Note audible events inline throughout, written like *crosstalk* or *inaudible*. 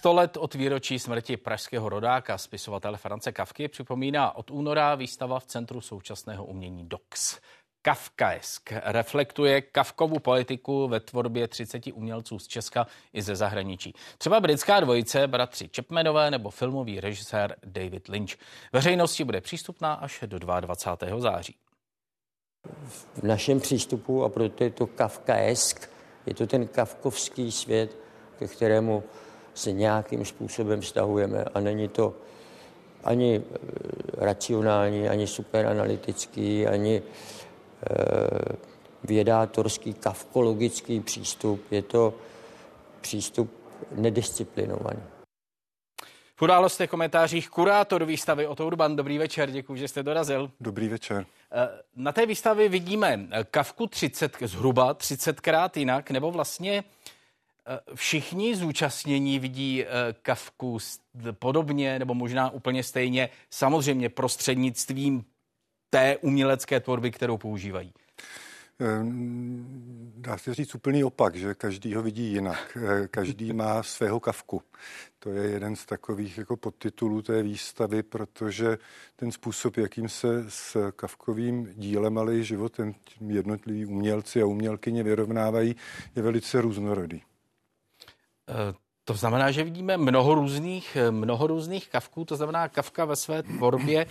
100 let od výročí smrti pražského rodáka, spisovatele France Kavky, připomíná od února výstava v Centru současného umění DOX. Kafkaesk reflektuje Kavkovu politiku ve tvorbě 30 umělců z Česka i ze zahraničí. Třeba britská dvojice, bratři Chapmanové nebo filmový režisér David Lynch. Veřejnosti bude přístupná až do 22. září. V našem přístupu, a proto je to Kafkaesk, je to ten kavkovský svět, ke kterému se nějakým způsobem vztahujeme a není to ani eh, racionální, ani superanalytický, ani e, vědátorský, kavkologický přístup. Je to přístup nedisciplinovaný. V událostech komentářích kurátor výstavy Otto Urban. Dobrý večer, děkuji, že jste dorazil. Dobrý večer. Eh, na té výstavě vidíme kavku 30, zhruba 30krát jinak, nebo vlastně Eh, všichni zúčastnění vidí eh, Kavku podobně nebo možná úplně stejně, samozřejmě prostřednictvím té umělecké tvorby, kterou používají. Ehm, dá se říct úplný opak, že každý ho vidí jinak. Eh, každý má svého kavku. To je jeden z takových jako podtitulů té výstavy, protože ten způsob, jakým se s kavkovým dílem, ale i životem jednotliví umělci a umělkyně vyrovnávají, je velice různorodý. Eh, to znamená, že vidíme mnoho různých, eh, mnoho různých kavků, to znamená, kavka ve své tvorbě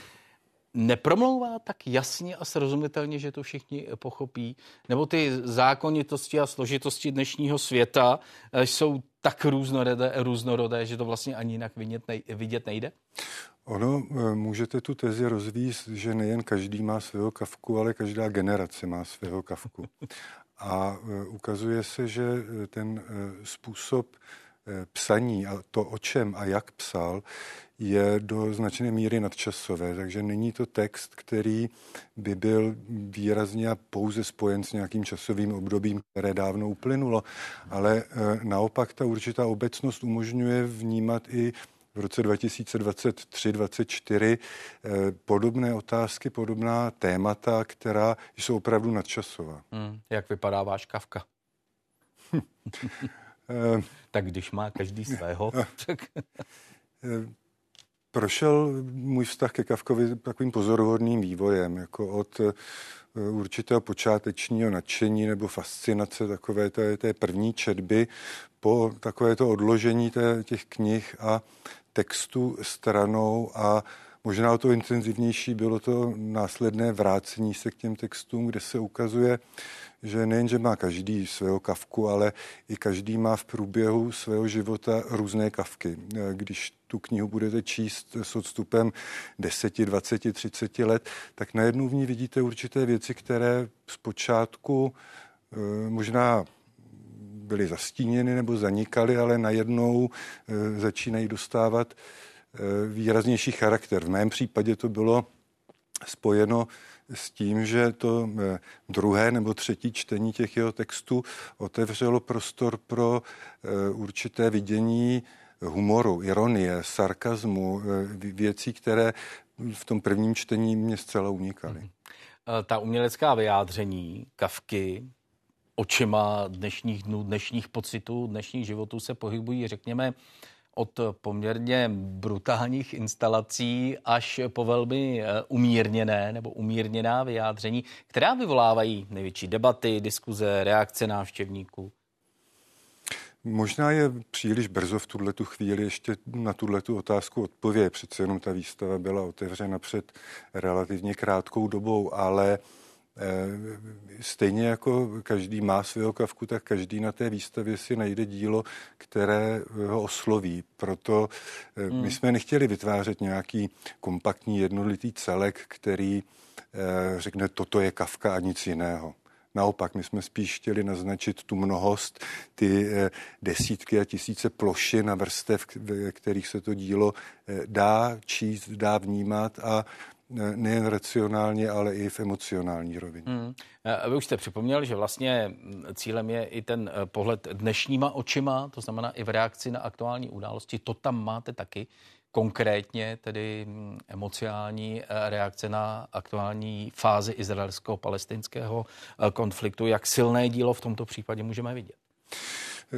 nepromlouvá tak jasně a srozumitelně, že to všichni pochopí? Nebo ty zákonitosti a složitosti dnešního světa eh, jsou tak různorodé, různorodé že to vlastně ani jinak vidět, vidět nejde? Ono, můžete tu tezi rozvíjet, že nejen každý má svého kavku, ale každá generace má svého kavku. A e, ukazuje se, že e, ten e, způsob psaní a to, o čem a jak psal, je do značné míry nadčasové, takže není to text, který by byl výrazně pouze spojen s nějakým časovým obdobím, které dávno uplynulo, ale naopak ta určitá obecnost umožňuje vnímat i v roce 2023-2024 eh, podobné otázky, podobná témata, která jsou opravdu nadčasová. Hmm, jak vypadá váš kavka? Eh, *laughs* tak když má každý svého, tak... Eh, prošel můj vztah ke Kavkovi takovým pozoruhodným vývojem, jako od určitého počátečního nadšení nebo fascinace takové té, té první četby po takové to odložení té, těch knih a textu stranou a možná o to intenzivnější bylo to následné vrácení se k těm textům, kde se ukazuje, že nejen, že má každý svého kavku, ale i každý má v průběhu svého života různé kavky. Když tu knihu budete číst s odstupem 10, 20, 30 let, tak najednou v ní vidíte určité věci, které zpočátku eh, možná byly zastíněny nebo zanikaly, ale najednou e, začínají dostávat e, výraznější charakter. V mém případě to bylo spojeno s tím, že to e, druhé nebo třetí čtení těch jeho textů otevřelo prostor pro určité vidění humoru, ironie, sarkazmu, věcí, které v tom prvním čtení mě zcela unikaly. Mhm. Ta umělecká vyjádření Kavky očima dnešních dnů, dnešních pocitů, dnešních životů se pohybují, řekněme, od poměrně brutálních instalací až po velmi eh, umírněné nebo umírněná vyjádření, která vyvolávají největší debaty, diskuze, reakce návštěvníků. Možná je příliš brzo v tuhle chvíli ještě na tuhle otázku odpověď. Přece jenom ta výstava byla otevřena před relativně krátkou dobou, ale stejně jako každý má svého kavku, tak každý na té výstavě si najde dílo, které ho osloví. Proto eh, hmm. my jsme nechtěli vytvářet nějaký kompaktní jednolitý celek, který eh, řekne, toto je kavka a nic jiného. Naopak, my jsme spíš chtěli naznačit tu mnohost, ty desítky a tisíce plošin a vrstev, kterých se to dílo dá číst, dá vnímat a nejen racionálně, ale i v emocionální rovině. Hmm. Vy už jste připomněl, že vlastně cílem je i ten eh, pohled dnešníma očima, to znamená i v reakci na aktuální události. To tam máte taky konkrétně, tedy hm, emocionální eh, reakce na aktuální fázi izraelsko-palestinského eh, konfliktu. Jak silné dílo v tomto případě můžeme vidět?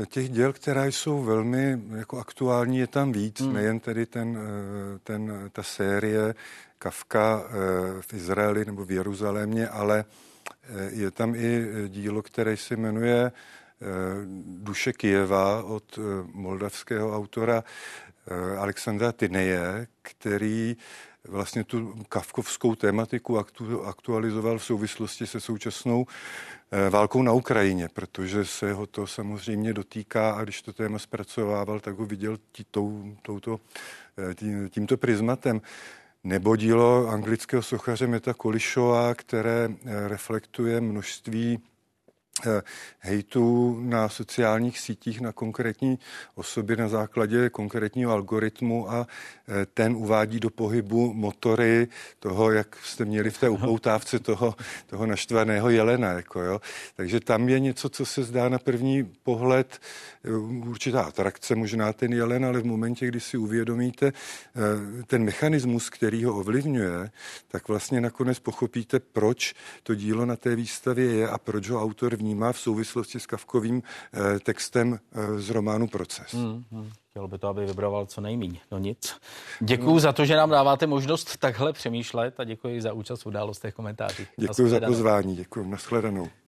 Těch děl, která jsou velmi jako aktuální, je tam víc, hmm. nejen tedy ten, ten, ta série Kafka v Izraeli nebo v Jeruzalémě, ale je tam i dílo, které se jmenuje Duše Kijeva od moldavského autora Alexandra Tyneje, který vlastně tu kavkovskou tématiku aktu, aktualizoval v souvislosti se současnou eh, válkou na Ukrajině, protože se ho to samozřejmě dotýká a když to téma zpracovával, tak ho viděl tí, tou, touto, eh, tí, tímto prismatem. Nebo dílo anglického sochaře Meta Kolišova, které eh, reflektuje množství Eh, hejtu na sociálních sítích na konkrétní osoby na základě konkrétního algoritmu a eh, ten uvádí do pohybu motory toho, jak jste měli v té upoutávce toho, toho naštvaného jelena. Jako jo. Takže tam je něco, co se zdá na první pohled eh, určitá atrakce, možná ten jelen, ale v momentě, kdy si uvědomíte ten mechanismus, který ho ovlivňuje, tak vlastně nakonec pochopíte, proč to dílo na té výstavě je a proč ho autor vnímá v souvislosti s Kavkovým eh, textem eh, z románu Proces. Hmm, hmm. Chtělo by to, aby vybroval co nejmíň. No nic. Děkuji no. za to, že nám dáváte možnost takhle přemýšlet a děkuji za účast v událostech komentářích. Děkuji za pozvání, děkuji. Nashledanou.